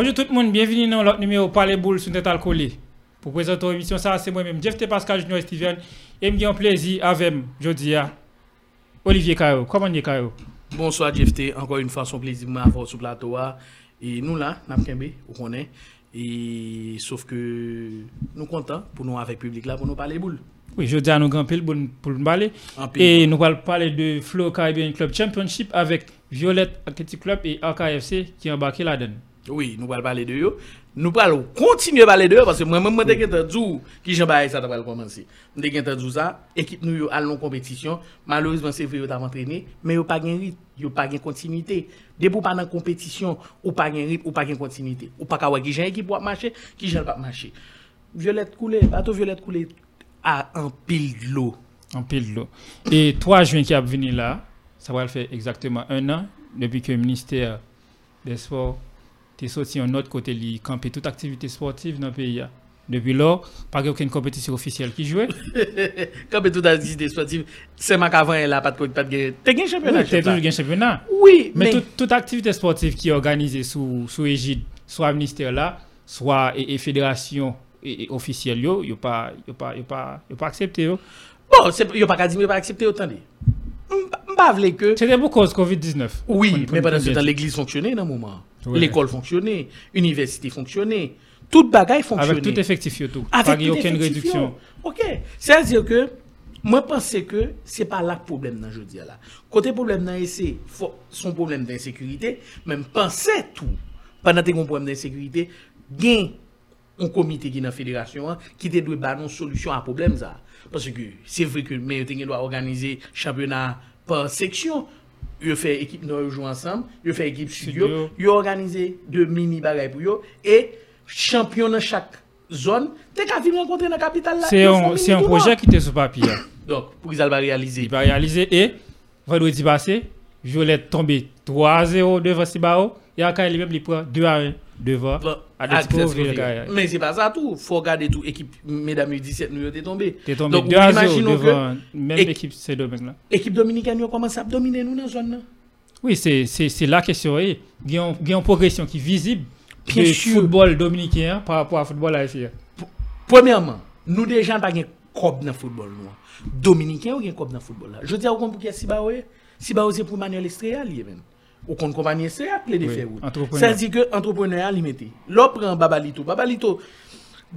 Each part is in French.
Bonjour tout le monde, bienvenue dans l'autre numéro Parler Boule sur Total Collé. Pour présenter l'émission, ça c'est moi-même, Jeff T. Pascal Junior Steven. Et me un plaisir avec Jodia, Olivier Caillot. Comment est Caillot Bonsoir Jeff T. Encore une fois, son plaisir de m'avoir sur le plateau. Et nous là, nous sommes on connaît. Et sauf que nous contents pour nous avec le public là pour nous parler boule. Oui, je dis à nous grand pile pour, pour nous parler. Et nous allons parler de Flow Caribbean Club Championship avec Violette Athletic Club et AKFC qui ont embarqué là-dedans. Oui, nous allons parler de eux. Nous allons continuer à parler de eux parce que moi-même, je suis dit qui j'en ça va commencer. Je suis dit ça, l'équipe nous allons en compétition. Malheureusement, c'est vrai, nous avons entraîné, mais nous n'avons pas de rythme, nous n'avons pas de continuité. Depuis la compétition, ou pas de rythme, ou pas de continuité. Ou pas de qui j'ai équipe pour marcher, qui j'ai pas marcher. Violette coulée, bateau Violette coulée à un pile de l'eau. Un pile de l'eau. Et 3 juin qui a venu là, ça va faire exactement un an depuis que le ministère des Sports est sorti en autre côté, il campé toute activité sportive dans le pays. Depuis lors, pas aucune compétition officielle qui jouait. Camper toute activité sportive, c'est ma qu'avant, elle n'a pas de pas de T'as gagné championnat? Oui, t'as toujours gagné championnat. Oui, mais, toute, activité sportive qui est organisée sous, sous égide, soit ministère là, soit et, fédération et, officielle, yo, yo pas, yo pas, yo pas, yo pas accepté yo. Bon, c'est, yo pas qu'à dire, yo pas accepté autant dit. M'pas que. C'était pour cause Covid-19. Oui, mais pendant ce temps, l'église fonctionnait dans le moment. L'école fonctionnait, l'université fonctionnait, toute bagaille fonctionnait. Avec tout effectif, tout. Avec aucune réduction. Ok. C'est-à-dire que, moi, je pense que ce n'est pas là le problème dans je dis là. Côté problème c'est son problème d'insécurité, même penser tout. Pendant que un problème d'insécurité, il y a un comité qui est dans la fédération hein, qui doit donner une solution à problème. Parce que c'est vrai que mais doit organiser championnat par section. Yo fè ekip nou yo jou ansam, yo fè ekip studio, yo organize de mini bagay pou yo, e champyon nan chak zon, te ka film renkontre nan kapital la. Se yon projek ki te sou papi ya. Donk, pou ki zal ba realize. Ba realize, e, vendredi basé, Violette tombe 3-0 devan Sibao, ya ka elimèm li pran 2-1 devant à ah, Mais c'est pas ça tout. Faut regarder tout équipe mesdames U17 nous était tombé. Donc deux imaginons devant même équipe c'est domaine là. Équipe dominicaine commence à dominer nous dans zone. Oui, c'est la question Il y a une progression qui est visible Bien du football dominicain par rapport au football haïtien. Premièrement, nous déjà pas gain dans le football. Dominicain ou gain dans le football. Je dis à vous pour qui si baoé, si baoé c'est pour Manuel Estrella lui même. Ou kon compagnie c'est appelé de faire Ça dit que entrepreneur limité. L'on prend Babalito. Babalito,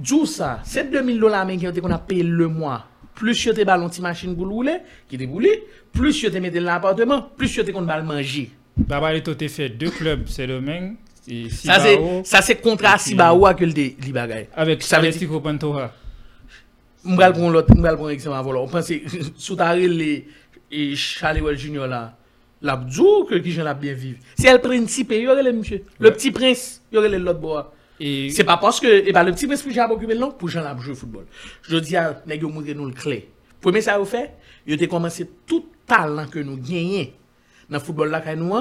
djou ça, c'est 2000 dollars américains qu'on a payé le mois. Plus tu te ballon ti rouler, qui te rouler, plus tu te mets dans l'appartement, plus tu te qu'on va manger. Babalito te fait deux clubs, c'est le même. Ça c'est ça c'est contrat Sibao que le li bagay. Veut dire Pantoja. M'bral prendre l'autre, m'bral prendre exemple avant. On pense sous taré les et Charlie Well Junior là l'abdou que qui j'en a bien vivre. C'est le principe, il y aurait le monsieur. Le petit prince, il y aurait l'autre bois. Et c'est pas parce que et ben, le petit prince j'ai occupé non pour j'en a jouer football. Je dis à yo montrer nous le clé. Premier ça vous fait, yo te commencé tout talent que nous gagnons dans le football là kay nous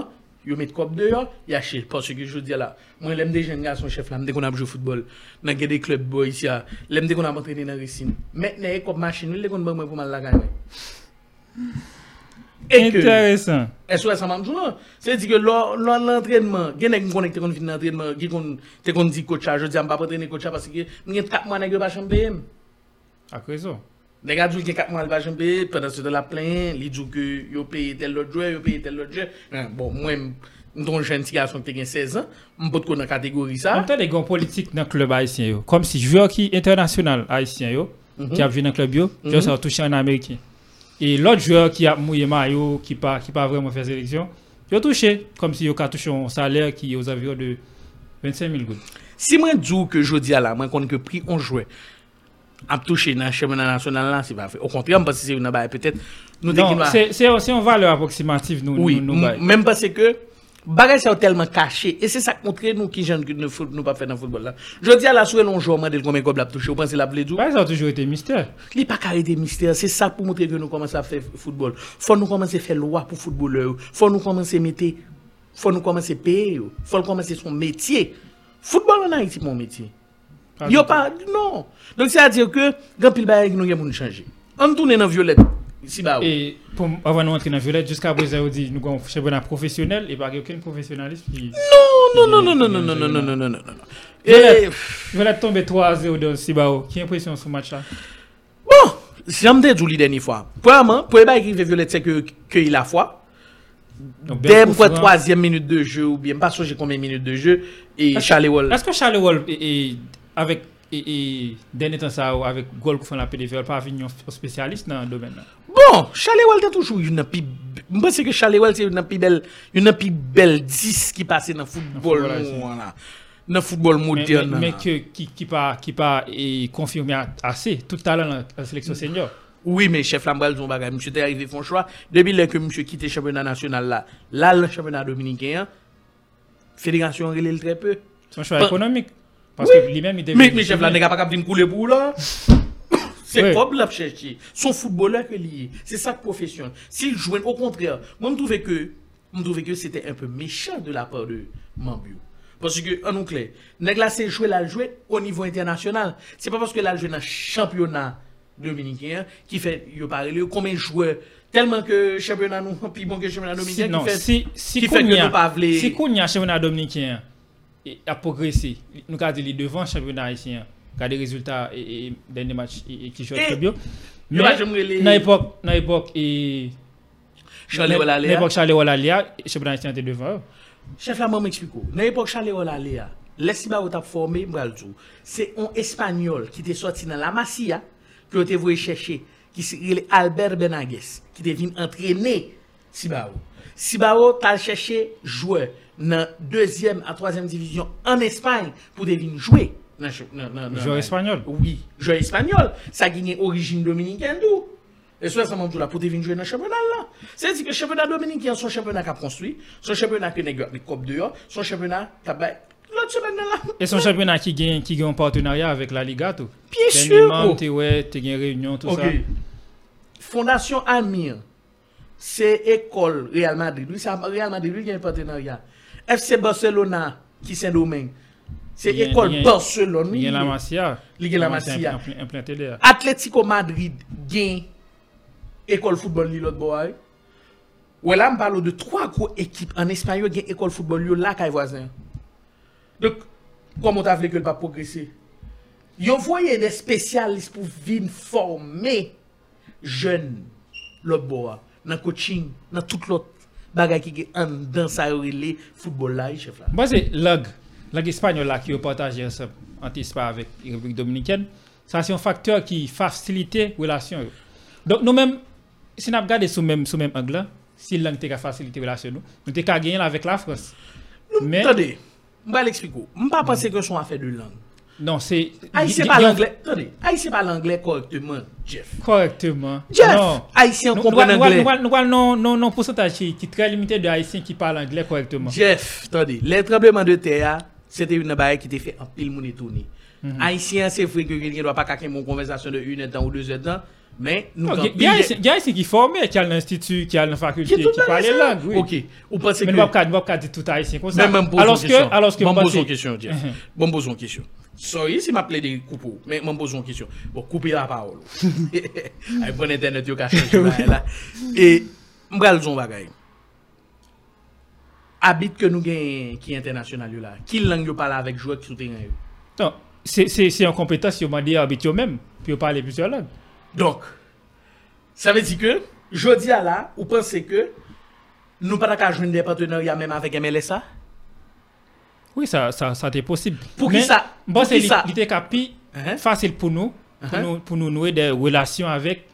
yo met cop dehors, y a chez parce que je dis là, moi l'aime des jeunes garçons chef là, dès qu'on a joué football, dans des clubs boys ici, l'aime dès qu'on a entraîné dans Racine. Maintenant comme machine, les qu'on bon pour mal la gagner. Intéressant. Est-ce que m'a dit C'est-à-dire que l'entraînement, il y a des gens qui ont l'entraînement, qui ont dit coach, je dis, je ne pas entraîner coach parce que il y a 4 mois, je ne pas champion. À quoi ça? Les gars disent que 4 mois, je ne pas champion, pendant ce temps-là, plein, ils disent que ils payé tel autre joueur, ils payé tel autre joueur. Bon, moi, un jeune garçon qui a 16 ans, je peux dans la catégorie ça. On a des grands politiques dans le club haïtien, comme si joueur qui international haïtien, qui a vu dans le club, je suis touché en américain. Et l'autre joueur qui a mouillé maillot, qui pas qui pas vraiment fait sélection, il a touché, comme si il a touché un salaire qui est aux environs de 25 000 gouttes. Si moi dis que je dis à la, moi qu'on que pris on jouait, à toucher dans le championnat national là, c'est pas fait. Au contraire, parce que non, c'est une peut-être nous Non, c'est c'est une valeur approximative nous oui, nous, nous, nous Même parce que Bagay et c'est ça qui montre nous qui jeunes que nous nous pas faire dans le football là. Je dis à la souhait long jour de combien gob l'a touché, vous pensez la blé Bah ça a toujours été mystère. Il pas été mystère, c'est ça pour montrer que nous commençons à faire football. Faut nous commencer à faire loi pour footballeur, faut nous commencer à mettre faut nous commencer à payer, faut nous commencer son métier. Football en Haïti mon métier. Yo pas non. Donc c'est à dire que grand pile bagay nous y pour nous changer. On tourne dans violette. Et pour, avant d'entrer dans Violette, jusqu'à présent, on dit nous avons un championnat professionnel et pas aucun professionnalisme Non, non, non, non, non, non, non, non, non, non, non, non. Et, va tomber 3-0 dans Sibao. Qui impression ce match-là? Bon, j'aime te dit la dernière fois. Premièrement, pour les qui fait violette, c'est que, que il a foi. Dès franc. troisième minute de jeu, ou bien pas j'ai combien de minutes de jeu, et Charlie Wall. Est-ce que Charles Wall, et- avec et, dernier temps ça, avec goal qu'on fait la PDV, pas venir spécialiste dans le domaine Bon, Charlie Wall t'es toujours une pi... Je pense que Charlie Wall c'est une pi belle, une pi belle 10 qui passe dans le football, voilà. Dans le football moderne. mais, qui, qui pas, qui pas confirmé assez, tout talent dans la sélection senior. Oui, mais chef Lambral, son bagage, monsieur t'es arrivé font choix. Depuis que monsieur quitte le championnat national là, là, le championnat dominicain, fédération relève très peu. C'est un choix économique. Parce que lui-même, il devait. Mais, mais chef là, n'est pas capable de couler pour là. C'est Oui. comme la chercher. Son footballeur que lié. C'est sa profession. S'il joue, au contraire, moi, je trouvais que, je trouvais que c'était un peu méchant de la part de Mambiou. Parce que, en clair, nèg là, c'est jouer là, jouer au niveau international. C'est pas parce que là, jouer dans le championnat dominicain qui fait, il parle, combien de joueurs, tellement que championnat nous, plus bon que championnat Si, dominicain non, qui fait, si, si qui fait que Kounia- nous pas si championnat dominicain, a progressé, nous avons dit les devant championnat haïtien, car des résultats et, et et, et qui très bien. il Mais les- dans l'époque, dans l'époque, et. Charles Walla dans l'époque, Charles Walla championnat haïtien était devant. Chef la, moi m'explique. Dans l'époque Charles Walla Léa, laisse ba ou t'a formé. C'est un espagnol qui était sorti dans la Masia, que vous voulu chercher, qui s'appelle Albert Benagues, qui était venu entraîner Sibao. Sibao t'a cherché joueur dans deuxième à troisième division en Espagne pour devenir jouer. Joueur espagnol. Oui, joueur espagnol. Ça a gagné origine dominicaine d'où? Et ça, ça m'a dit là pour te venir jouer dans le championnat là. C'est-à-dire que le championnat dominicain, son championnat qu'a construit, son championnat que nèg les copes dehors, son championnat semaine là. Et son championnat qui gagne, qui gagne un partenariat avec la Liga, tout. Bien sûr. ouais, réunion, tout ça. Fondation Amir, c'est école Real Madrid. Oui, c'est Real Madrid lui qui a un partenariat. FC Barcelona qui Saint-Domingue. C'est Il y a- école il y a- Barcelone. Il oui. y a la Masia. A la Masia. Atlético Madrid gagne école football li l'autre boy. Ouais là, on parle de trois gros équipes en Espagne qui gagne école football yo là voisin. Donc comment t'as voulu que le pas progresser? Yo voyé des spécialistes pour venir former jeunes l'autre boy dans coaching, dans tout l'autre bagay ki ge an dan sa yo rele foutbol la yi chef la. Mwen se lag, lag Espanyol la ki yo pataje antispa avèk Republik Dominikèn, sa se yon faktor ki fasilite relasyon yo. Donk nou men, si nap gade sou men ang la, si lang te ka fasilite relasyon nou, nou te ka genyen la avèk la Frans. Nou, tade, mwen pa l'explikou, mwen pa pase ke son afè de lang. Non, c'est. Haïtien parle anglais. Attendez, Haïtien parle anglais correctement, Jeff. Correctement. Jeff. Haïtien comprend anglais. nous- non, non, pourcentage qui est très limité de Haïtiens qui parlent anglais correctement. Jeff, attendez, les tremblements de terre, c'était une baille qui était fait en pile moun tourné. Mhm. Haïtien, c'est vrai que quelqu'un ne doit pas caquer mon conversation de une heure ou deux heures de temps, mais nous Non, quand- Il y a Haïtiens qui formés, qui a l'institut, qui a la faculté, qui ça? langues. Oui. Ok, vous pensez Mais que... nous ne pouvons pas dire tout haïtien comme ça. Alors une que, pose c'est- une question, Jeff. Mhm. Bon, pose une question. Sorry si ma ple de koupo, men mwen pose an kisyon. Bo, koupe la paolo. Ay pon internet yo kache chou bah, la e la. E, mbral zon bagay. Abit ke nou gen ki internasyonal yo la, ki lang yo pala avek jwek sou teren yo? Non, se yon kompetans yo mandi abit yo menm, pi yo pale pise lang. Donk, sa ve di ke, jodi a la, ou pense ke, nou pata ka jwen de partenarya menm avek MLSA? Oui, ça, ça, ça c'est possible. Pour qui Mais, ça- Bon, c'est l'idée capi Hein? facile pour nous, pour, Uh-huh. nous, pour nous nouer des relations avec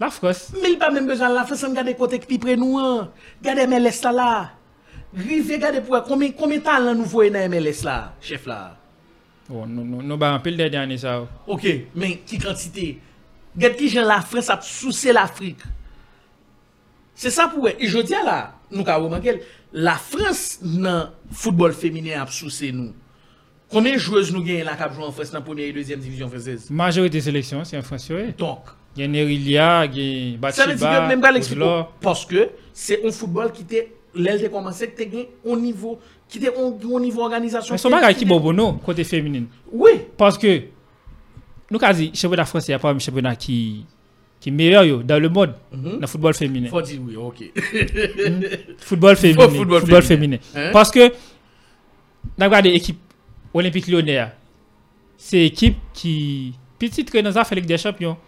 la France. Mais il pas même besoin de la France, regarde côté qui près nous. hein. Regardez MLS là là. Rive, regardez pour combien, combien de talents nous voyons dans MLS là, chef là. Bon, nous, nous, nous, un peu le dernier, ça. Ok, mais qui quantité? Regardez qui gens la France a soucié l'Afrique. C'est ça pour Et je dis là, nous avons remarqué, la France dans le football féminin a soucié nous. Combien de joueuses nous gagnons là qui jouent en France dans la première et deuxième division française? Majorité sélection, c'est un Français. Donc, Il y a Nerilia, il y a ça veut dire que même pas l'expliquer. Parce que c'est un football qui était, l'aile de commencé, qui était au niveau, qui était au, au niveau organisation. Mais son bagage qui nous, côté féminine. Oui. Parce que, nous, quasi, championnat français, il n'y a pas un championnat qui, qui est meilleur yo, dans le monde, dans le football féminin. Faut dire oui, ok. Football féminin. football Football, féminin. Hein? Parce que, regardé l'équipe olympique lyonnais. C'est l'équipe qui, petite que dans la Ligue des Champions.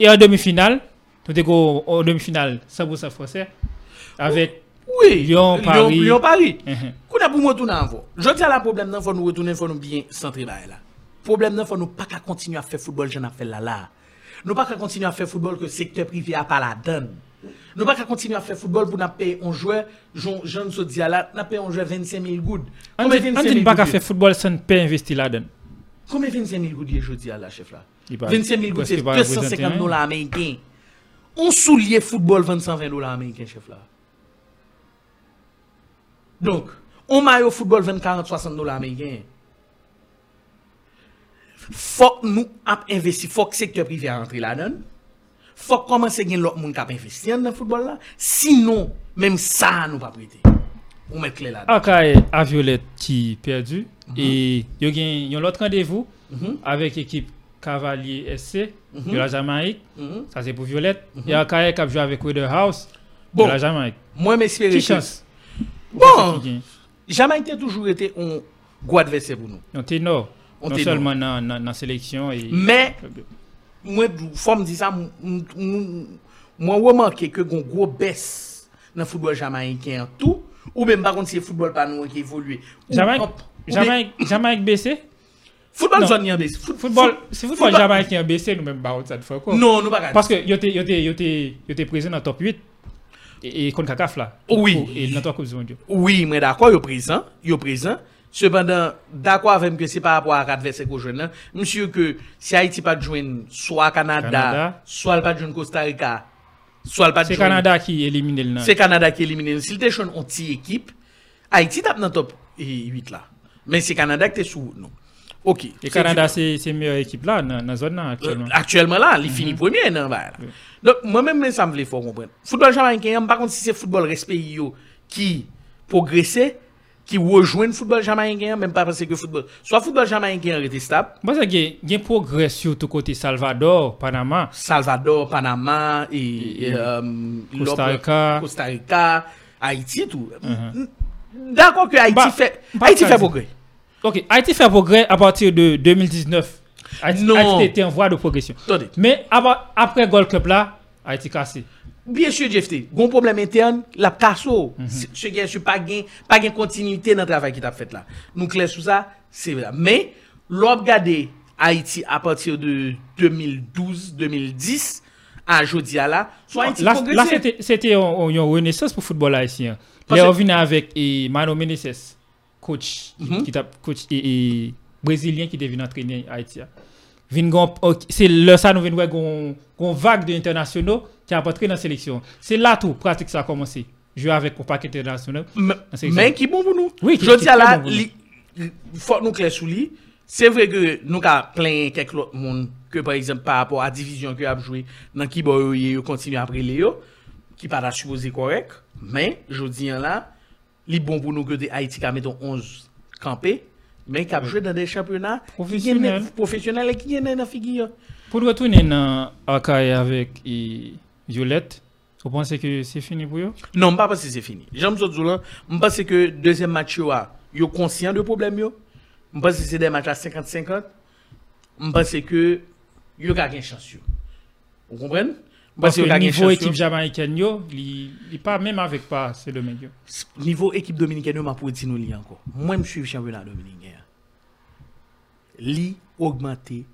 Et en demi-finale, nous étions en demi-finale 100% français. Avec Oui, Lyon, Paris. Lyon, Paris. Mhm. Kou na pou retourner en voie. Je dis à la problème, il faut nous retourner, il faut nous bien centrer là. là. Problème, il faut nous pas qu'à continuer à faire football, j'en ai fait là là. Nous pas qu'à continuer à faire football que le secteur privé a pas la donne. Nous pas qu'à continuer à faire football pour nous payer un joueur, se dit là, nous payer un joueur 25 000 gouttes. On Combien dit 25 on 000 dit pas qu'à faire football sans pas investir là-dedans. Combien 25 000 gouttes je dis à la chef là? Il parle- 25 000 gouttes, c'est qu'il va 250 représenter un. dollars américains. On soulier football 220 dollars américains, chef là. Donc, on maillot football 20, 40, 60 dollars américains. Faut que nous ap investi, faut que le secteur privé a rentré là-dedans. Faut que commencer à gagner l'autre monde qui a investi dans le football là. Sinon, même ça, nous pas prêter. On met clé là-dedans. Akaye à Violette qui perdu. Et il y a un autre rendez-vous Mhm. avec l'équipe Cavalier SC de la Jamaïque. Mhm. Ça c'est pour Violette. Et Akaye qui a joué avec Weather House Bon. de la Jamaïque. Moi, m'espérer Qui que- chance? Bon? Jamaïque a toujours été un gros adversaire pour nous. Un ténor. Non seulement dans la sélection. Et... Mais, moi, faut me dire ça, moi, remarqué que gon gros baisse dans le football jamaïcain tout, ou même par contre, c'est le football pas nous qui évolue. Jamaïque, Jamaïque, Jamaïque baissé? Football zone y baisse. Foot- Football, foot- si football jamaïcain baissé, nous même baroud ça de fois quoi? Non, nous pas. Parce que yo était présent dans le top 8 et, contre CACAF là. Oui. Et dans la Coupe du Monde. Oui, mais d'accord, yo présent, yo présent. Cependant, d'accord avec que c'est par rapport à l'adversaire qu'on joue là. Monsieur que si Haïti pas de joindre soit Canada, Canada. soit le pas de joindre Costa Rica, soit le pas de C'est Canada qui élimine le. C'est Canada qui élimine. S'il te une petite équipe, Haïti tape dans le top eh, 8 là. Mais c'est Canada qui est sous non. OK. Et Canada c'est c'est meilleure équipe là dans la zone là Euh, actuellement. Actuellement là, il finit premier là. Donc moi-même ça me faut comprendre. Football jamaïcain, par contre si c'est football respect qui progresser, qui rejoint le football jamaïcain, même pas parce que football soit football jamaïcain resté stable, Moi ça gagne gagne progrès surtout côté Salvador, Panama. Salvador, Panama et, et, euh, Costa Rica. Costa Rica, Haïti tout. D'accord que Haïti Bah, fait bah, Haïti ça fait progrès. OK, Haïti fait progrès à partir de 2019. Haïti, Non. Haïti était en voie de progression. Attendez. Mais après Gold Cup là, Haïti cassé. Bien sûr, Jefte, goun problem interne, la kaso, mm -hmm. se gen su pa gen, pa gen kontinuité nan travay ki tap fet la. Nou kles sou sa, se vela. Men, lop gade Haiti apatir de 2012-2010, an jodi ala, sou Haiti kongrese. La, se te yon renesans pou foutbol Haitien. Le yon vina avèk Mano Meneses, coach, mm -hmm. ki tap, coach, e, e, Brazilien ki devine antrenye Haiti ya. c'est le ça nous venons qu'on qu'on vague d'internationaux qui a entré dans la sélection. C'est là tout pratique ça a commencé. Jouer avec un paquet international. Mais mais qui bon pour nous. Oui, qui, je dis à la, bon là, faut nous clair sous lui. C'est vrai que nous avons plein quelques autres monde que par exemple par rapport à la division que a joué dans qui boy continue après Léo qui pas supposé correct mais je dis là, il bon pour nous que Haïti qui mettons 11 campés mais qui a joué dans des championnats Professionnels. et qui gagnent dans figure. Pour retourner dans Akaye avec et Violette, vous pensez que c'est fini pour eux? Non, pas parce que c'est fini. Dire je pense que deuxième match yo a, yo conscient de problème yo. Je pense que c'est des matchs à 50-50. Je pense que yo ka gen chance yo. Vous comprenez? Je Parce que yo niveau équipe yo. jamaïcaine, li, li pas même avec pas c'est le yo. Niveau équipe dominicaine yo m'a pour dire nous li encore. Moi je suis championnat dominicain. Li augmenté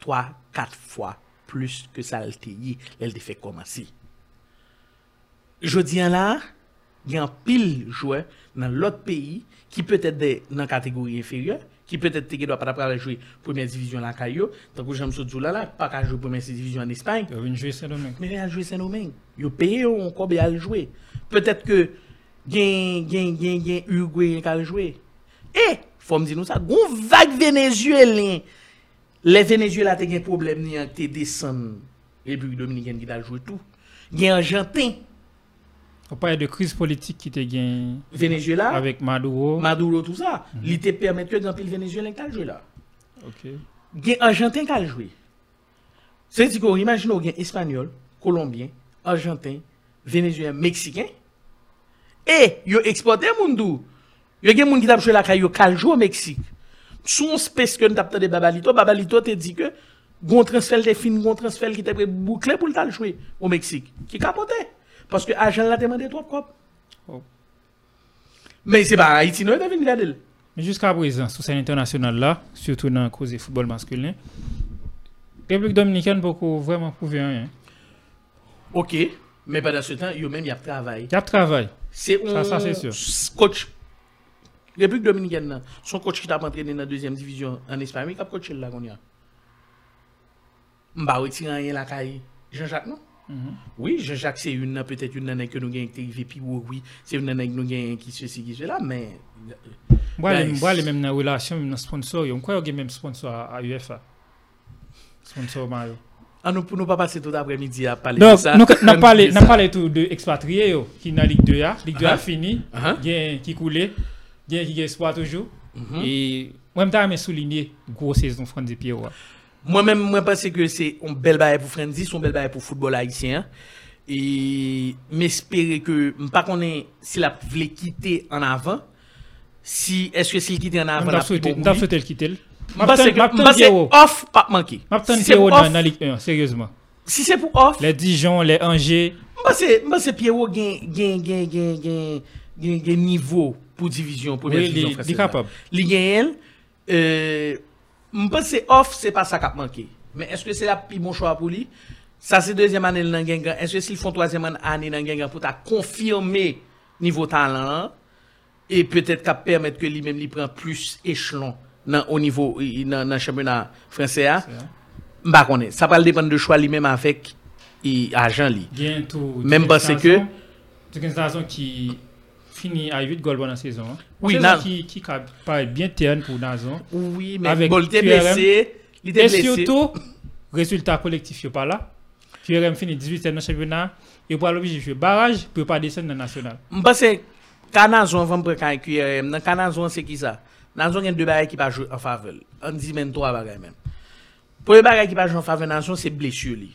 3 4 fois plus que ça le elle fait commencer. Je dis là, il y a un pile joueur dans l'autre pays qui peut être dans la catégorie inférieure, qui peut-être qui doit pas après jouer première division là caillou, tant que j'aime ce là pas qu'à jouer première division en Espagne, Yo vin jouer Saint-Domingue. mais il a joué Saint-Domingue. Il encore bien jouer. Peut-être que gen gen gen gen Uruguay qui a joué. Et faut me dire nous ça, gon vague vénézuélien. Les Vénézuéliens ont un problème ni te descendre République dominicaine qui a joué tout. Gen Argentin, On parle de crise politique qui te gagne Venezuela, avec Maduro. Maduro tout ça, il te permet que grand pile Vénézuélien qui a joué là. OK. gen Argentin qui a joué. C'est-à-dire qu'on imagine gen Espagnol, Colombien, Argentin, Vénézuélien, Mexicain. Et yo exporté moun dou Yo gen moun ki tap jwe la kayo kaljou au Meksik. Sou spes ke nou tap tade Babalito, Babalito te di ke gon transfel te fin, gon transfel ki te pre boukle pou l'tal jwe au Meksik. Ki kapote. Paske ajan la temande trop kop. Oh. Men se ba Haiti nou e devine gade l. Mais jusqu'à présent, sur scène internationale là, surtout dans la cause du football masculin, République dominicaine beaucoup vraiment prouvé rien. Ok. Men pendant ce temps, men y ap travay. Il y a travail. Se Ça, ça, c'est sûr. coach Republik Dominiken nan, son coach ki tap antrene nan deuxième division en Espagne, mi kap coach el la kon ya. Mba weti an yen la kay Jean-Jacques non? Mhm. Oui, Jean-Jacques c'est une peut-être une nan ke nou gen ki te rive pi ou oui, c'est une nan ke nou gen ki se si ki se la, men Moi, les, mêmes dans la relation, même dans sponsor, on croit qu'il y a même sponsor à, à UEFA. Sponsor Mario. an nou pou nou pa pase tout après-midi a pale Donc, de nous parlé, de nous ça. parlé tout de expatriés qui dans la Ligue 2A. Ligue 2A Ah. fini, Ah. y a un qui coule, il y a un qui gagne espoir toujours. Mhm. Et moi, je me souligner grosse saison Franzi Pierrot. Moi-même, moi, pense que c'est un bel bail pour Frenzy, c'est un bel bail pour football haïtien. Et m'espérer que, pas qu'on est, s'il a voulu quitter en avant, si, est-ce que s'il quitte en Je avant, la je le quitter. Je que, Je je off, pas manquer. Je vais Si c'est Pierrot pour dans off, la Ligue 1, sérieusement. si c'est pour off, Les Dijon, les Angers, je je que Pierrot gagne, gagne, gagne, gagne, gagne, gagne, gagne niveau pour division, pour division les, française. les capables. Li gen el, euh, je pense que off, c'est pas ça qui a manqué. Mais est-ce que c'est la plus bon choix pour lui? Ça, c'est deuxième année dans Gengan. Est-ce que s'ils font troisième année dans Gengan pour ta confirmer niveau talent? Et peut-être permettre que lui-même lui prend plus échelon au niveau, le championnat français, hein? Ça va dépendre de choix lui-même avec tout. Même parce que- C'est fini à 8 goals la saison. Oui, saison qui, qui paraît bien terne pour Nazon. Oui, mais avec bon, blessé. Et blessé. surtout, résultat collectif, pas là. QRM finit 18e dans le championnat et pour l'obligé de faire barrage pour pas descendre dans le national. Je pense que Canazon va me prendre QRM. Non, dans Canazon, c'est qui ça Nazon a deux barrages qui pas jouer en faveur. On dit même trois barrages même. Pour les barrages qui pas jouer en faveur Nazon, c'est blessure. Li.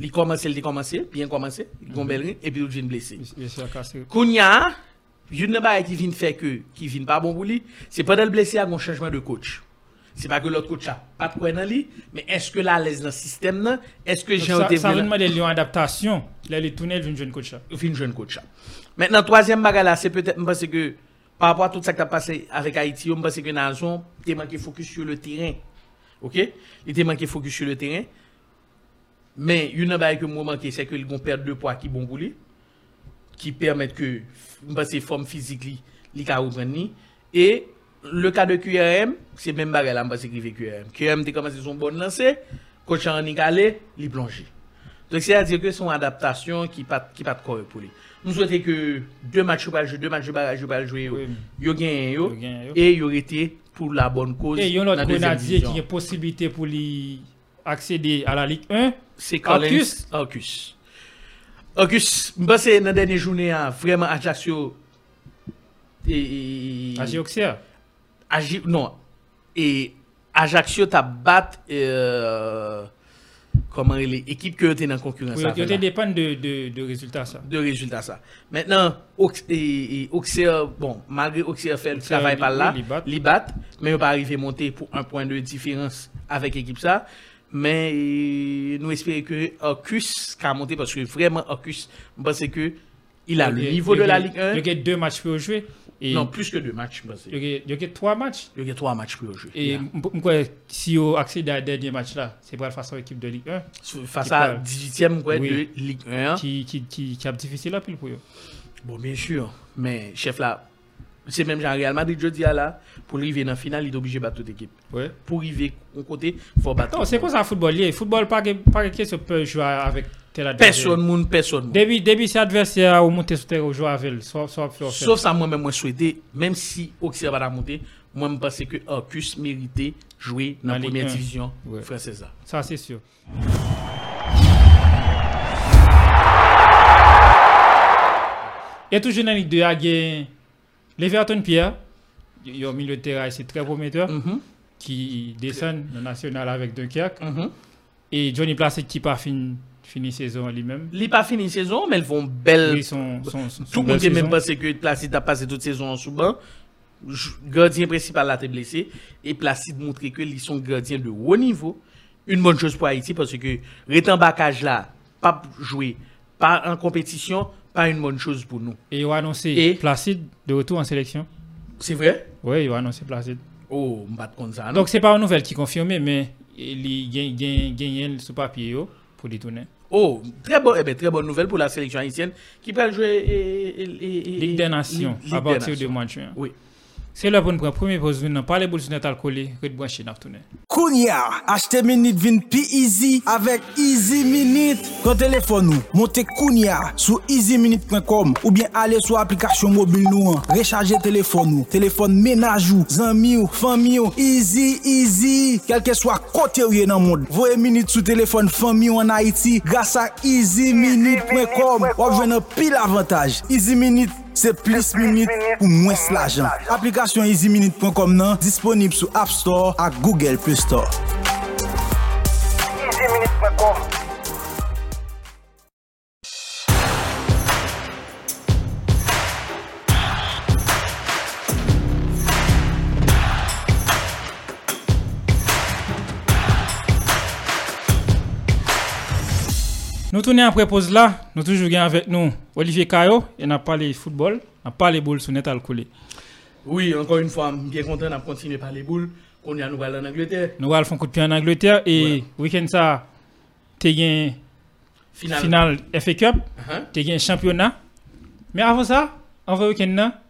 Li komanse, li komanse, bien komanse, li kon bel rin, epi ou jen blese. Bien sûr, cassé. Kounya, yon nan bagay ki vin fè ke, ki vin pa bon pou li, se pa del blese a gon chanjman de coach. Se pa ke lot coach a pat kwen nan li, men eske la lez nan sistem nan, eske jen Ça, ou te ça veut vin demander une adaptation. Là, les tunnels viennent jeune coach. là. fin jeune coach. Maintenant, troisième bagage là, c'est peut-être, pense que, par rapport à tout ça qui a passé avec Haïti, je pense que Nazon, il manqué focus sur le terrain. OK? Il était manqué focus sur le Men, yon nan baye ke mou manke, se ke li gon perde 2 poa ki bon goulé, ki permette ke mpase form fizik li, li ka oubren ni. E, le ka de QRM, se men bagay la mpase ki ve QRM. QRM te komanse son bon lansè, kochan an ni gale, li plonje. Dok se a dire ke son adaptasyon ki pat, pat kore pou li. Nou souwete ke 2 match ou baljou, 2 match ou baljou baljou yo, yo gen yo, e yo rete pou la bon koz nan 2e divizyon. E yon lot grenadier ki gen posibilite pou li aksede a la Ligue 1, c'est Collins Arcus. Arcus. Arcus, je pense que dans la dernière journée hein, vraiment Ajaccio et À Géoxia. Agi- non et Ajaccio t'a battu euh, comment il est équipe que était dans concurrence Oui, dépend de, de, de résultats. Ça. de résultats ça. Maintenant, et Auxerre, bon, malgré Auxerre fait le travail par là, li bat. bat, mais on pas arrivé à monter pour un point de différence avec l'équipe ça. Mais euh, nous espérons que Arcus qui a monté parce que vraiment Arcus, je pense que il a le il de la Ligue 1. Il y a deux matchs pour jouer. Et Non, plus que deux matchs, je pense. il y a- il y a trois matchs. Il y a trois matchs pour jouer. Et Yeah. m- m- quoi, si dernier match là, c'est pour la façon équipe de Ligue 1 Face qui à parle. 18e quoi, Oui. de Ligue 1. qui, qui, qui, qui a difficile à pile pour eux. Bon, bien sûr. Mais chef là, c'est même Jean Real Madrid, je dis là, pour arriver dans la finale, il est obligé de battre toute équipe. Ouais. Pour arriver au côté, il faut battre. Non, c'est quoi ça le football lié. Football, pas que se peut jouer avec tel adversaire. Personne, moun, personne. Début, début, c'est adversaire ou monter sur terre ou jouer avec soit. Sauf ça, moi-même, moi, souhaité, même si Auxerre va la monter, moi, je pense que Arcus méritait jouer dans la première 1. division française. Ça, c'est sûr. Et toujours dans Ligue 2, il l'Everton Pierre. Il y a un milieu de terrain, c'est très prometteur, Mhm, qui descend le national avec Dunkerque. mhm. Et Johnny Placet qui pas fini, fini saison lui-même. Il n'a pas fini saison, mais ils vont belle. Oui, son, son, son, Tout le monde même pensé que Placide a passé toute saison en sous-banc. gardien principal là, t'es blessé. Et Placide montrer que ils sont gardiens de haut niveau. Une bonne chose pour Haïti parce que Rétan Bacage là, pas jouer, pas en compétition, pas une bonne chose pour nous. Et il a annoncé Et- Placide de retour en sélection. C'est vrai? Oui, il a annoncé Placide. Oh, bat contre ça. Donc, c'est pas une nouvelle qui est confirmée, mais il gagne- sous papier yo, pour les tourner. Oh, très, bon, eh ben, très bonne nouvelle pour la sélection haïtienne qui va jouer et- et- Ligue des Nations, Ligue à partir de Nations. mois de juin. Oui. Se lè pou nou pren premi pozoun nan pale bol sou net al kole, red bwanshi nap tounen. Kounia, achte minute vin pi easy avek Easy Minute. Pren telefon nou, monte Kounia sou easyminute.com ou bien ale sou aplikasyon mobil nou an. Recharge telefon nou, telefon menaj ou, zanmi ou, fami ou, easy, easy. Kelke swa kote ou ye nan moun. Voye minute sou telefon fami ou an Haiti grasa easyminute.com. Wap jwen an pil avantaj. Easy Minute. Se plis minute pou mwes lajan. Aplikasyon easyminute.com nan disponib sou App Store ak Google Play Store. Tournons après pause là. Nous toujours gagnons avec nous Olivier Caillot. Et n'a parlé football. n'a parlé boules sur notre alcoolé. Oui, encore une fois, bien content de continuer par les boules. On est à nous aller en Angleterre. Nous allons faire un coup de pied en Angleterre. Et week-end ça, tu as gagné Final. finale FA Cup. Tu as gagné championnat. Mais avant ça, en vrai week-end là,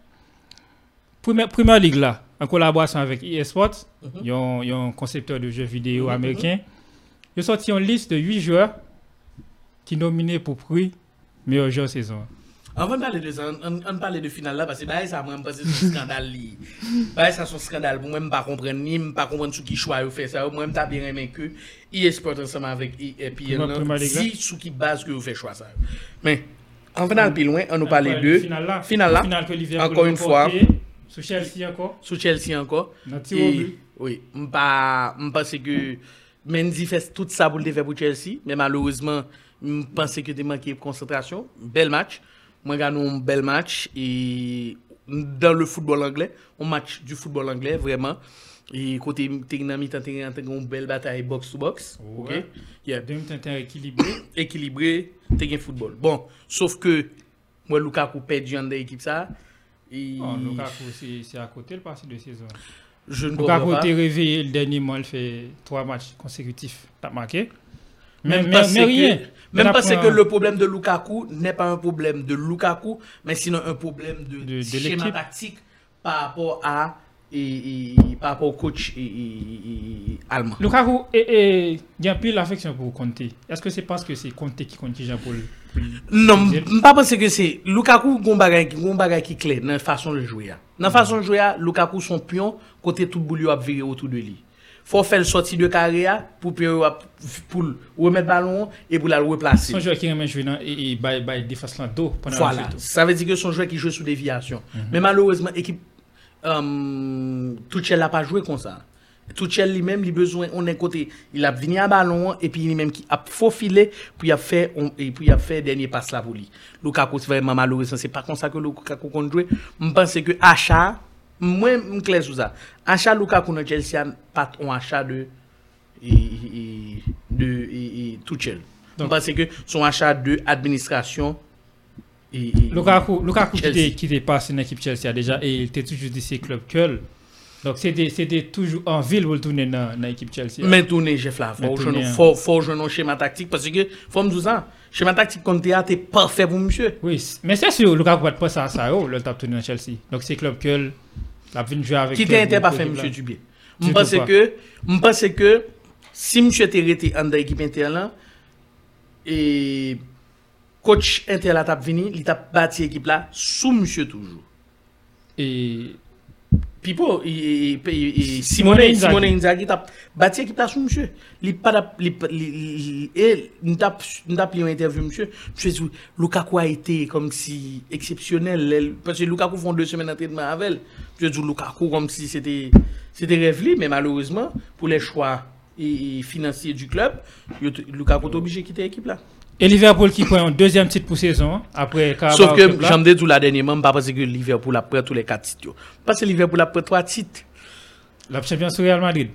première, première ligue là, en collaboration avec EA Sports, il y a un- un concepteur de jeux vidéo américain. Ils ont sorti une liste de 8 joueurs qui nominé pour prix meilleur joueur saison. Avant de parler de ça, on, on parle de finale là parce que bah, ça moi me son scandale li. Bah, ça son scandale pour moi me pas comprendre ni me pas comprendre sous qui choix yo fait ça. Moi me t'a bien aimé que e-sport ensemble avec EPN si sous qui base que vous fait choix ça. Mais en venant plus loin, on nous parlait de finale là. Finale là. Encore une fois. Sous Chelsea encore. Sous Chelsea encore. Et, oui, m'pa m'penser que Mendy fait tout ça pour le faire pour Chelsea, mais malheureusement je pense que tu manqué de concentration. Bel match. Moi, j'ai un bel match et dans le football anglais, un match du football anglais vraiment. Et côté tu as une belle bataille box to box. OK? Yeah minutes équilibré. équilibré, t'es un football. Bon, sauf que moi Lukaku perdu dans l'équipe ça. Et Oh, Lukaku, c'est c'est à côté le passé de saison. je ne Lukaku était réveillé le dernier mois, il fait trois matchs consécutifs. T'as marqué? Même parce que, même parce que le problème de Lukaku n'est pas un problème de Lukaku, mais sinon un problème de, De- de schéma tactique par rapport à et, et- par rapport au coach et, allemand. Lukaku, il y a un peu l'affection pour Conte. Est-ce que c'est parce que c'est Conte qui Jean pour le- Non, je pas penser que c'est Lukaku qui clair dans la façon de jouer. a. Dans la façon de jouer, Lukaku son pion côté tout boulot a virer autour de lui. Faut faire le sortie de carrière pour pion a- pour remettre ballon et pour la replacer. Son joueur qui remet jouer et, et bail bail défense là dos pendant Voilà. Ça veut dire que son joueur qui joue sous déviation. Mais malheureusement, équipe euh, Tuchel n'a pas joué comme ça. Tuchel lui-même, il a besoin, on est côté, il a venu à ballon et puis lui-même qui a faufilé puis il a fait on- et puis il a fait dernier passe là pour lui. Lukaku c'est vraiment malheureusement, c'est pas comme ça que Lukaku compte jouer. Je pense que achat je clair sur ça. Achat Lukaku dans Chelsea a pas un achat de Tuchel. Donc- pense que son achat de et- Lukaku, Lukaku qui Chelsea. était, passé dans l'équipe Chelsea déjà et il était toujours de ses clubs Köln. Donc c'était toujours en ville pour tourner dans l'équipe Chelsea. Mais tourner, Jeff là, faut jouer un schéma tactique parce que faut me dire ça. Chemin taktik konti a te parfè pou msye. Oui, men se sou Lukaku pat pa sa sa yo lòl tap touni an Chelsea. Donk se klop ke l ap vin jwe avèk... Ki te ente pa fè msye Dubé. Mpase ke, mpase ke, si msye te rete an da ekip ente lan, e coach ente la tap vini, li tap bati ekip la sou msye toujou. E Pipo, Simone Simone, Inzaghi. Simone Inzaghi t'a bâti l'équipe là sous monsieur. Il pas d'ap- il il- il- et nous t'a nous t'a pris une interview monsieur. Monsieur dit Lukaku a été comme si parce que Lukaku font deux semaines d'entraînement avec elle. Je dis Lukaku comme si c'était c'était rêvé mais malheureusement pour les choix et, et financiers du t- Lukaku est obligé de quitter l'équipe là. Et Liverpool qui prend un deuxième titre pour saison, après Carabao Sauf que, j'en ai dit la dernièrement, pas parce que Liverpool a pris tous les 4 titres. Parce que Liverpool a pris 3 titres. La champion sur Real Madrid.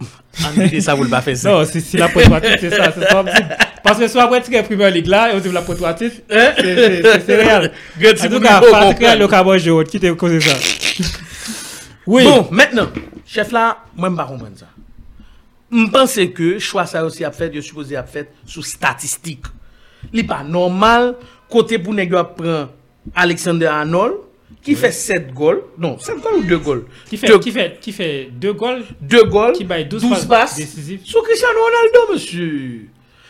En dit ça, vous le pas faire ça. Non, si, si la prend trois titres, c'est ça. C'est pas possible. Parce que soit après titre Premier League là, et on dit la prend trois titres, Hein? c'est- réel. En tout cas, comprendre. le Cabo jaune, qui t'a causé ça Oui. Bon, maintenant, chef là, moi, je ne comprends pas ça. Mpense ke chwa sa yo si ap fèt, yo suppose ap fèt sou statistik. Li pa normal, kote pou negyo ap pran Alexander Arnold, ki oui. fè 7 gol, non, 7 gol ou 2 gol? Ki fè 2 gol, 2 gol, ki bay 12, 12 pas, sou Cristiano Ronaldo, monsye.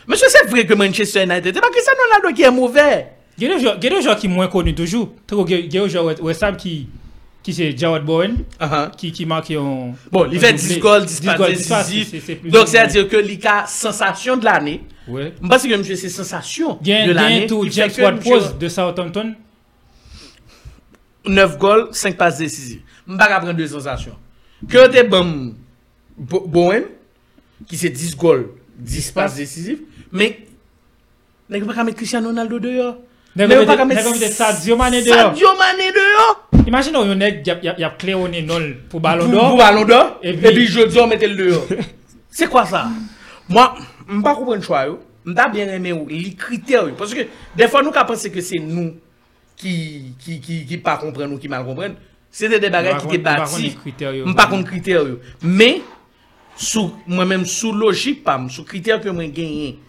Monsye, se vre ke Manchester United, se pa Cristiano Ronaldo ki e mouvè. Gè de jò ki mwen koni toujou, te ko gè de jò wè sab ki... Ki se Jawad Bowen, uh -huh. ki, ki mak yon... Bon, li fè diskol, dispatè, disif. Donk se a dire ke li ka sensasyon de l'anè. Ouais. Mba se ke mjè se sensasyon de l'anè. Gen tou James Ward-Prowse de Southampton. 9 gol, 5 pas desisif. Mba ka pren 2 sensasyon. Ke te bon Bowen, ki se 10 gol, 10 pas desisif. Men, nek mba ka met Cristiano Ronaldo de yo. Nèk wè mète Sadio Mane de yo. Sadio Mane de yo. Imagin nou yon nèk yap kle yon nol pou balon do. Pou balon do. E bi jodyon mète l de yo. Se kwa sa? Mwa, mpa koupren chwa yo. Mpa bien remè yo. Li kriter yo. Paske defon nou ka pense ke se nou ki pa kompren ou ki mal kompren. Se de de bagay ki te bati. Mpa kon kriter yo. Mè, mwen mèm sou logik pam. Sou kriter ke mwen genyen.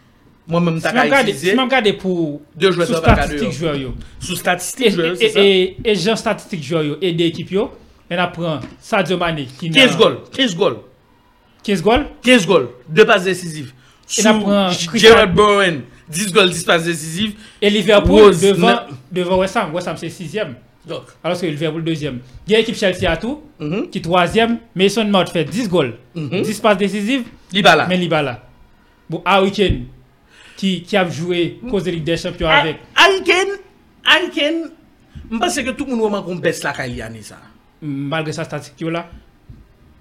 Mwen mwen tak a itize. Mwen gade pou sou statistik jwè yo. Sou statistik jwè yo, se sa. E jen statistik jwè yo, e de ekip yo, men apren Sadio Mane. 15 gol, 15 gol. 15 gol? 15 gol, 2 pas decisiv. Sou Gerard Bowen, 10 gol, 10 pas decisiv. E Liverpool devan West Ham, West Ham se 6e. Alors se Liverpool 2e. Gen ekip Chelsea atou, ki 3e, Mason Mount fè 10 gol, 10 pas decisiv, men li bala. Bon, a week-end. Qui, qui a joué cause de Ligue des Champions Ah. avec, Aiken, Aiken, je pense que tout le monde a qu'on baisse la Kylian ça. malgré sa statistique là.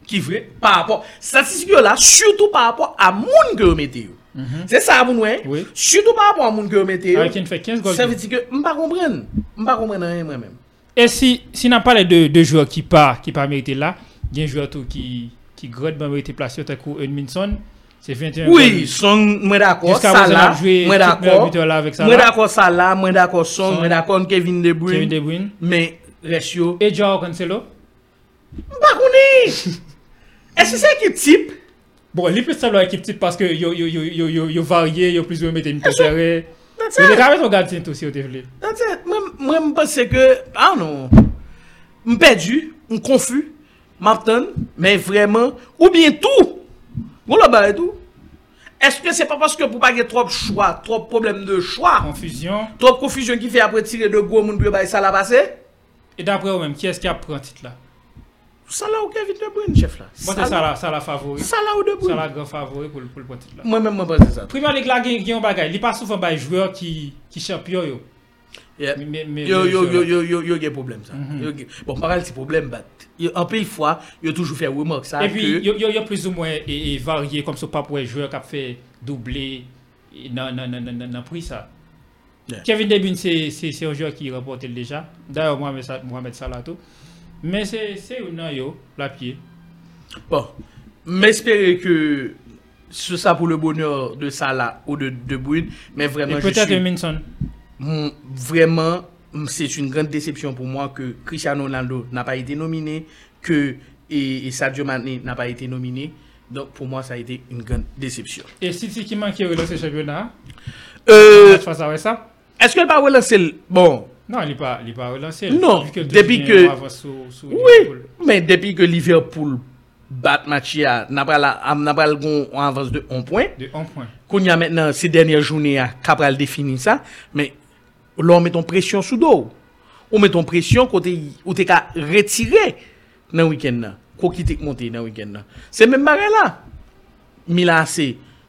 Qui vrai? Par rapport statistique là surtout par rapport à moun que mettez. yo. C'est ça vous ouais? Oui. Surtout par rapport à moun que mettez. Kane fait 15 goals. Ça veut dire que je pas comprendre. Je pas comprendre rien moi-même. Et si, si on parle de, de joueurs qui pas qui pas mérité là, il y a un joueur tout qui qui grandement mérité placé au coup Edmondson, c'est 21 Oui, son mwen d'akor, sa la, mwen d'akor, mwen d'akor sa la, mwen d'akor son, mwen d'akor Kevin De Bruyne, men resyo. E Joao Cancelo? Mbakouni! E se se ekip tip? Bon, li plis tablo ekip tip paske yo varye, yo plis yo mette mpetere. Yo de kamet mwen gade tint osi yo te vle. Mwen mpase ke, anon, mpedu, mkonfu, mapten, men vreman, ou bien tou! Bon là-bas et tout. Est-ce que c'est pas parce que pour pas y trop de choix, trop de problèmes de choix, Confusion. trop de confusion qui fait après tirer de gros monde pour ça la passer? Et d'après vous-même, qui est-ce qui a pris un titre là? Ça là ou Kevin De Bruyne, chef là? Moi, c'est ça là, ça la favori. Ça là ou De Ça Bruyne? la grand favori pour le pour le titre là. Moi-même, moi, pense ça. Première ligue là, il y a un bagage. Il pas souvent joueurs qui qui champion yo. Yo, yo, je- yo, yo, yo, yo, y a problème ça. Yo, y- Bon, c'est problème, but, yo, en pile fois, yo toujours fait remarque ça. Et puis, que- il y, a- il y a plus ou moins et, et varié comme ça, pas pour un joueur qui a fait doubler et dans dans- dans- dans- dans prix ça. Yeah. Kevin De Bruyne, c'est c'est- c'est un joueur qui remporte déjà. D'ailleurs, Mohamed, Sa- tout. Mais c'est c'est un yo, la pied. Bon, m'espérer que ce ça pour le bonheur de Salah ou de De Bruyne, mais Et vraiment, je peut-être suis, Minson. Vraiment, c'est une grande déception pour moi que Cristiano Ronaldo n'a pas été nominé, que et, et Sadio Mane n'a pas été nominé. Donc pour moi, ça a été une grande déception. Et City qui manque dans ce championnat, Euh. Est-ce qu'elle va relancer le... Bon, Non, il n'est pas, pas relancé. Non, que depuis que- sous- sous Oui, Liverpool. mais depuis que Liverpool bat match, n'a pas en avance de 1 point. De 1 point. qu'on y a maintenant ces dernières journées à Cabral définir ça, mais là on met ton pression sous dos. On met ton pression où t'es qu'à retirer dans le week-end là. Qu'on quitte monter dans le week-end. C'est même bagarre là. Milan AC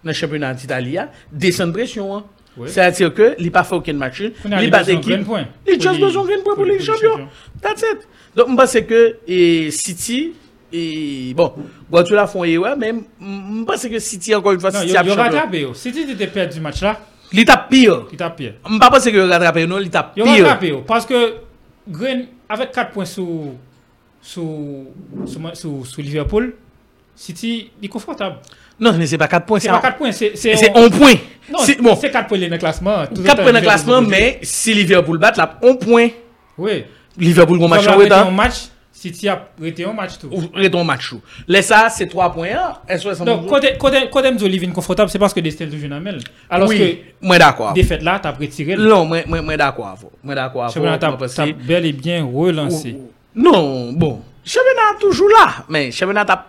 dans le championnat d'Italie, a, descend pression. C'est-à-dire que il pas fait aucun match. A Il bat besoin de équipe. grain point. Il Pour juste les- besoin de grain point pour champions. That's it. Donc je pense que et City et bon, Guardiola font erreur mais je pense que City encore une fois Non, City il a rattrapé. yo. City était perdu du match là. Li tap pire. Il tape pire. Mpa pense ke yo rattrape non, li tap Yo pire. yo, parce que Green avec 4 points sous sous sous, sous, sous Liverpool, City est confortable. Non, mais c'est pas 4 points, C'est c'est pas 4 points, c'est c'est c'est on- 11 points. Non, c'est 4 points dans le classement. Tout 4 le points dans temps, le classement, Liverpool- mais si Liverpool bat, là, 1 point. Oui. Liverpool gon match Comme en arrêté un retard. match, City a arrêté un match tout. Ou reton match ou. Laisse ça, c'est 3 points. que Donc, côté, côté Mzo Livin confortable, c'est parce que Destel toujours dans Alors Oui, moi d'accord. que, défaite là, t'as retiré. Le Non, moi moi d'accord avec. Moi d'accord avec championnat t'as que- bel et bien relancé. Non, bon. Championnat toujours là, mais championnat a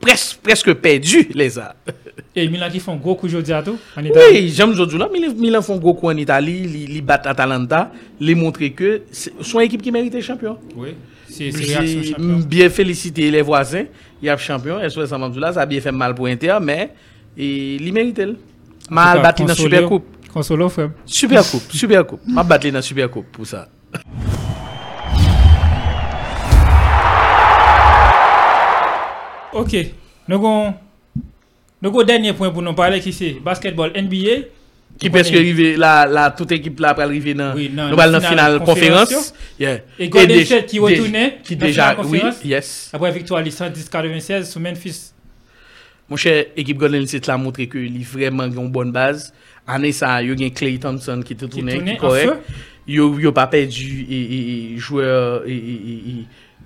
presque presque perdu les a. Et Milan qui font gros coup aujourd'hui à tout, en Italie. Oui, j'aime aujourd'hui Milan, font gros coup en Italie, li, li bat Atalanta, li montrer que c'est son équipe qui mérite champion. Oui. Bien féliciter les voisins. Il y a champion. SOS Amamdoula, ça a bien fait mal pour Inter, mais il mérite. Mal battu dans Super Coupe. Consolo, frère. Super Coupe, Super Coupe. Mal battu dans Super Coupe pour ça. Ok. Nous avons dernier point pour nous parler qui c'est basketball NBA. Ki peske rive la, la tout ekip la pral rive nan oui, nou bal nan final konferans. E Golden State ki wotoune nan final konferans. Apre victoire li 110-96 sou Memphis. Mon chè, ekip Golden State la montre ke li vreman yon bon baz. Ane sa, yo gen Clay Thompson ki te toune, ki korek. Yo, yo pa pe di joueur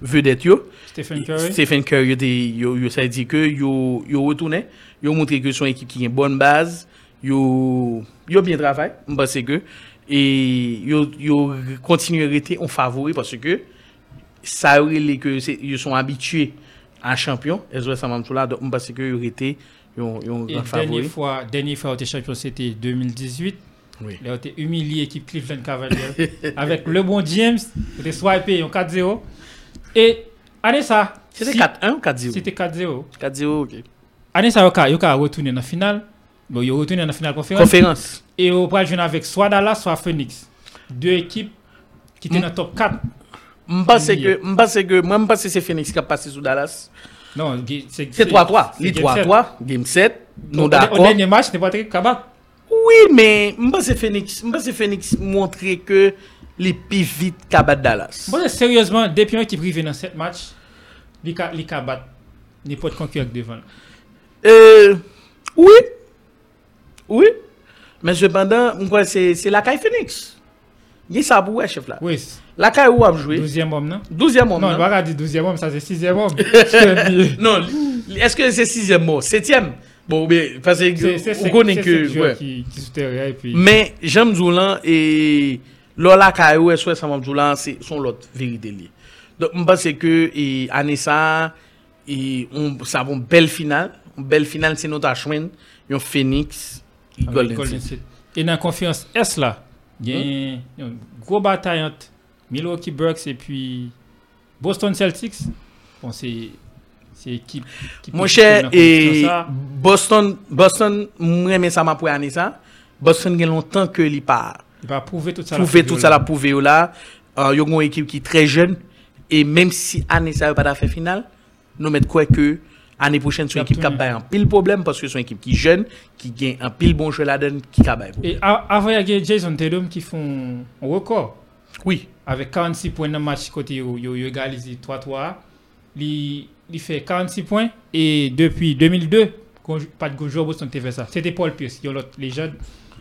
vedet yo. Stephen Curry. Stephen Curry yo, yo sa di ke yo wotoune. Yo montre ke son ekip ki gen bon baz. yo, yo bien travail, m'pense que, et yo, yo continuerité en favori parce que, ça aurait les que, ils sont habitués à champion, et je ça là, donc m'pense que yo été, yo, yo grand favori. Dernière fois, dernière fois, était champion, c'était 2018. Oui. Là, tu humilié l'équipe Cleveland Cavaliers avec Lebron James, tu swipé en 4-0. Et année ça, c'était si, 4-1 ou 4-0 C'était 4-0. 4-0, OK. Année ça, tu as retourné dans la finale. Bon, il a retourné la finale conférence. Conférence. Et on va jouer avec soit Dallas, soit Phoenix. Deux équipes qui étaient dans le top 4. Je pense que que moi c'est Phoenix qui a passé sous Dallas. Non, c'est C'est 3-3. c'est Les game sept. 3-3, game 7. Nous Au- Au d'accord. dernier match, n'est pas très capable. Oui, mais je pense que Phoenix, Phoenix montrer que les plus vite battre Dallas. Bon, sérieusement, depuis une équipe arrivée dans 7 matchs, les cabats n'importe concurrent devant. Euh, oui. Oui. Mais cependant, que c'est la caille Phoenix. Il y a ça pour ouais, chef là. Oui, La caille où a joué? 12e homme, non? 12e homme. Non, on va pas dire 12e homme, ça c'est 6e homme. Non, est-ce que c'est 6e mot? 7e Bon, mais parce que c'est on connaît que. ouais. qui qui souterrain et puis Mais j'aime Zoulan et Lola Kayo et soit Samam Zoulan, c'est son l'autre vérité. Donc, je pense que et, Anessa, et on, ça une belle finale. Une belle finale, c'est notre achouine. Yon Phoenix Golden, Golden State. State. E nan konfiyans S la, gen yon gro batayant Milwaukee Bucks e pi Boston Celtics. Bon, se ekip Mwen chè, Boston, Boston mwen men sa ma pou ane sa, Boston gen lontan ke li pa pouve tout sa la pouve yo la. Uh, yo yon ekip ki tre jen, e menm si ane sa yo pa da fe final, nou met kwe ke année prochaine, son La équipe qui a un pile problème parce que son équipe qui est jeune, qui gagne un pile bon jeu là-dedans, qui a Et avant, il y a Jason Tatum qui font un record. Oui. Avec 46 points dans le match côté où il a égalisé 3-3. Il fait 46 points. Et depuis 2002, qu'on- pas de joueur Boston qui fait ça. C'était Paul Pierce. Il y a l'autre, les jeunes.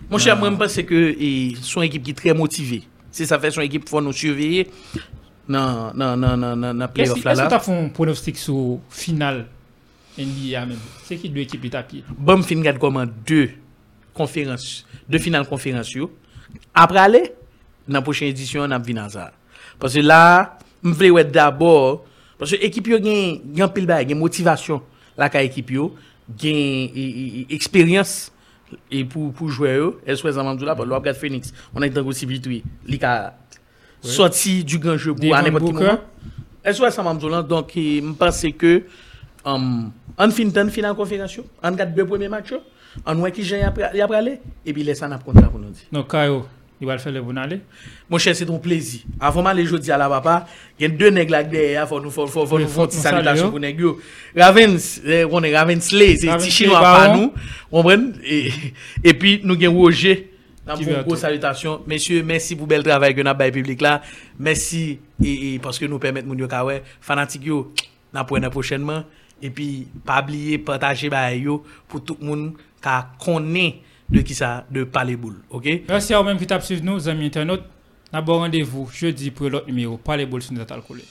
Mon cher, moi, je pense que son équipe qui est très motivée. Si ça fait son équipe, il faut nous surveiller. Non, non, non, non, non, non, Est-ce playoff est-ce là. que tu as fait un pronostic sur finale NBA men. Se ki dwe ekip li tapye. Bom fin gade koman dwe konferans, dwe final konferans yo. Apre ale, nan pochen edisyon nan vinan sa. Pase la, m vle wet d'abor, pase ekip yo gen, gen pil bay, gen motivasyon la ka ekip yo, gen eksperyans e pou, pou jwe yo, el swè zanman djou la, pou lop gade Phoenix, on ek tango sibitwi, li ka ouais. soti du ganjou pou anepot ki mouman. El swè zanman djou la, donk e, m pense ke um, on fin tan finale conférence, yo, on regarde deux premiers matchs, yo, on voit qui j'ai après après aller et puis laisse ça n'a contrat pour nous dire. Donc, Kayo, il va le faire le bon aller. Mon cher, c'est ton plaisir. Avant d'aller jeudi à la papa, il y a deux nègres là derrière, faut nous faut faut faut Oui, nous faut faire une petite nous saluer, salutation yo. Ravens, Ravens. On prend et et puis nous gagne Roger Nan salutation. Messieurs, merci pour bel travail que nous avons public là. Merci et, et parce que nous permettez moun yo ka ouais. Fanatique yo, n'a pour prochainement. Et puis, pas oublier partager ba yo pour tout monde ka connaît de qui ça, de parler boule. Ok? Merci à vous-même qui t'a suivi nous, amis internautes. N'a bon rendez-vous jeudi pour l'autre numéro. Parlez bol sur notre alcoolé.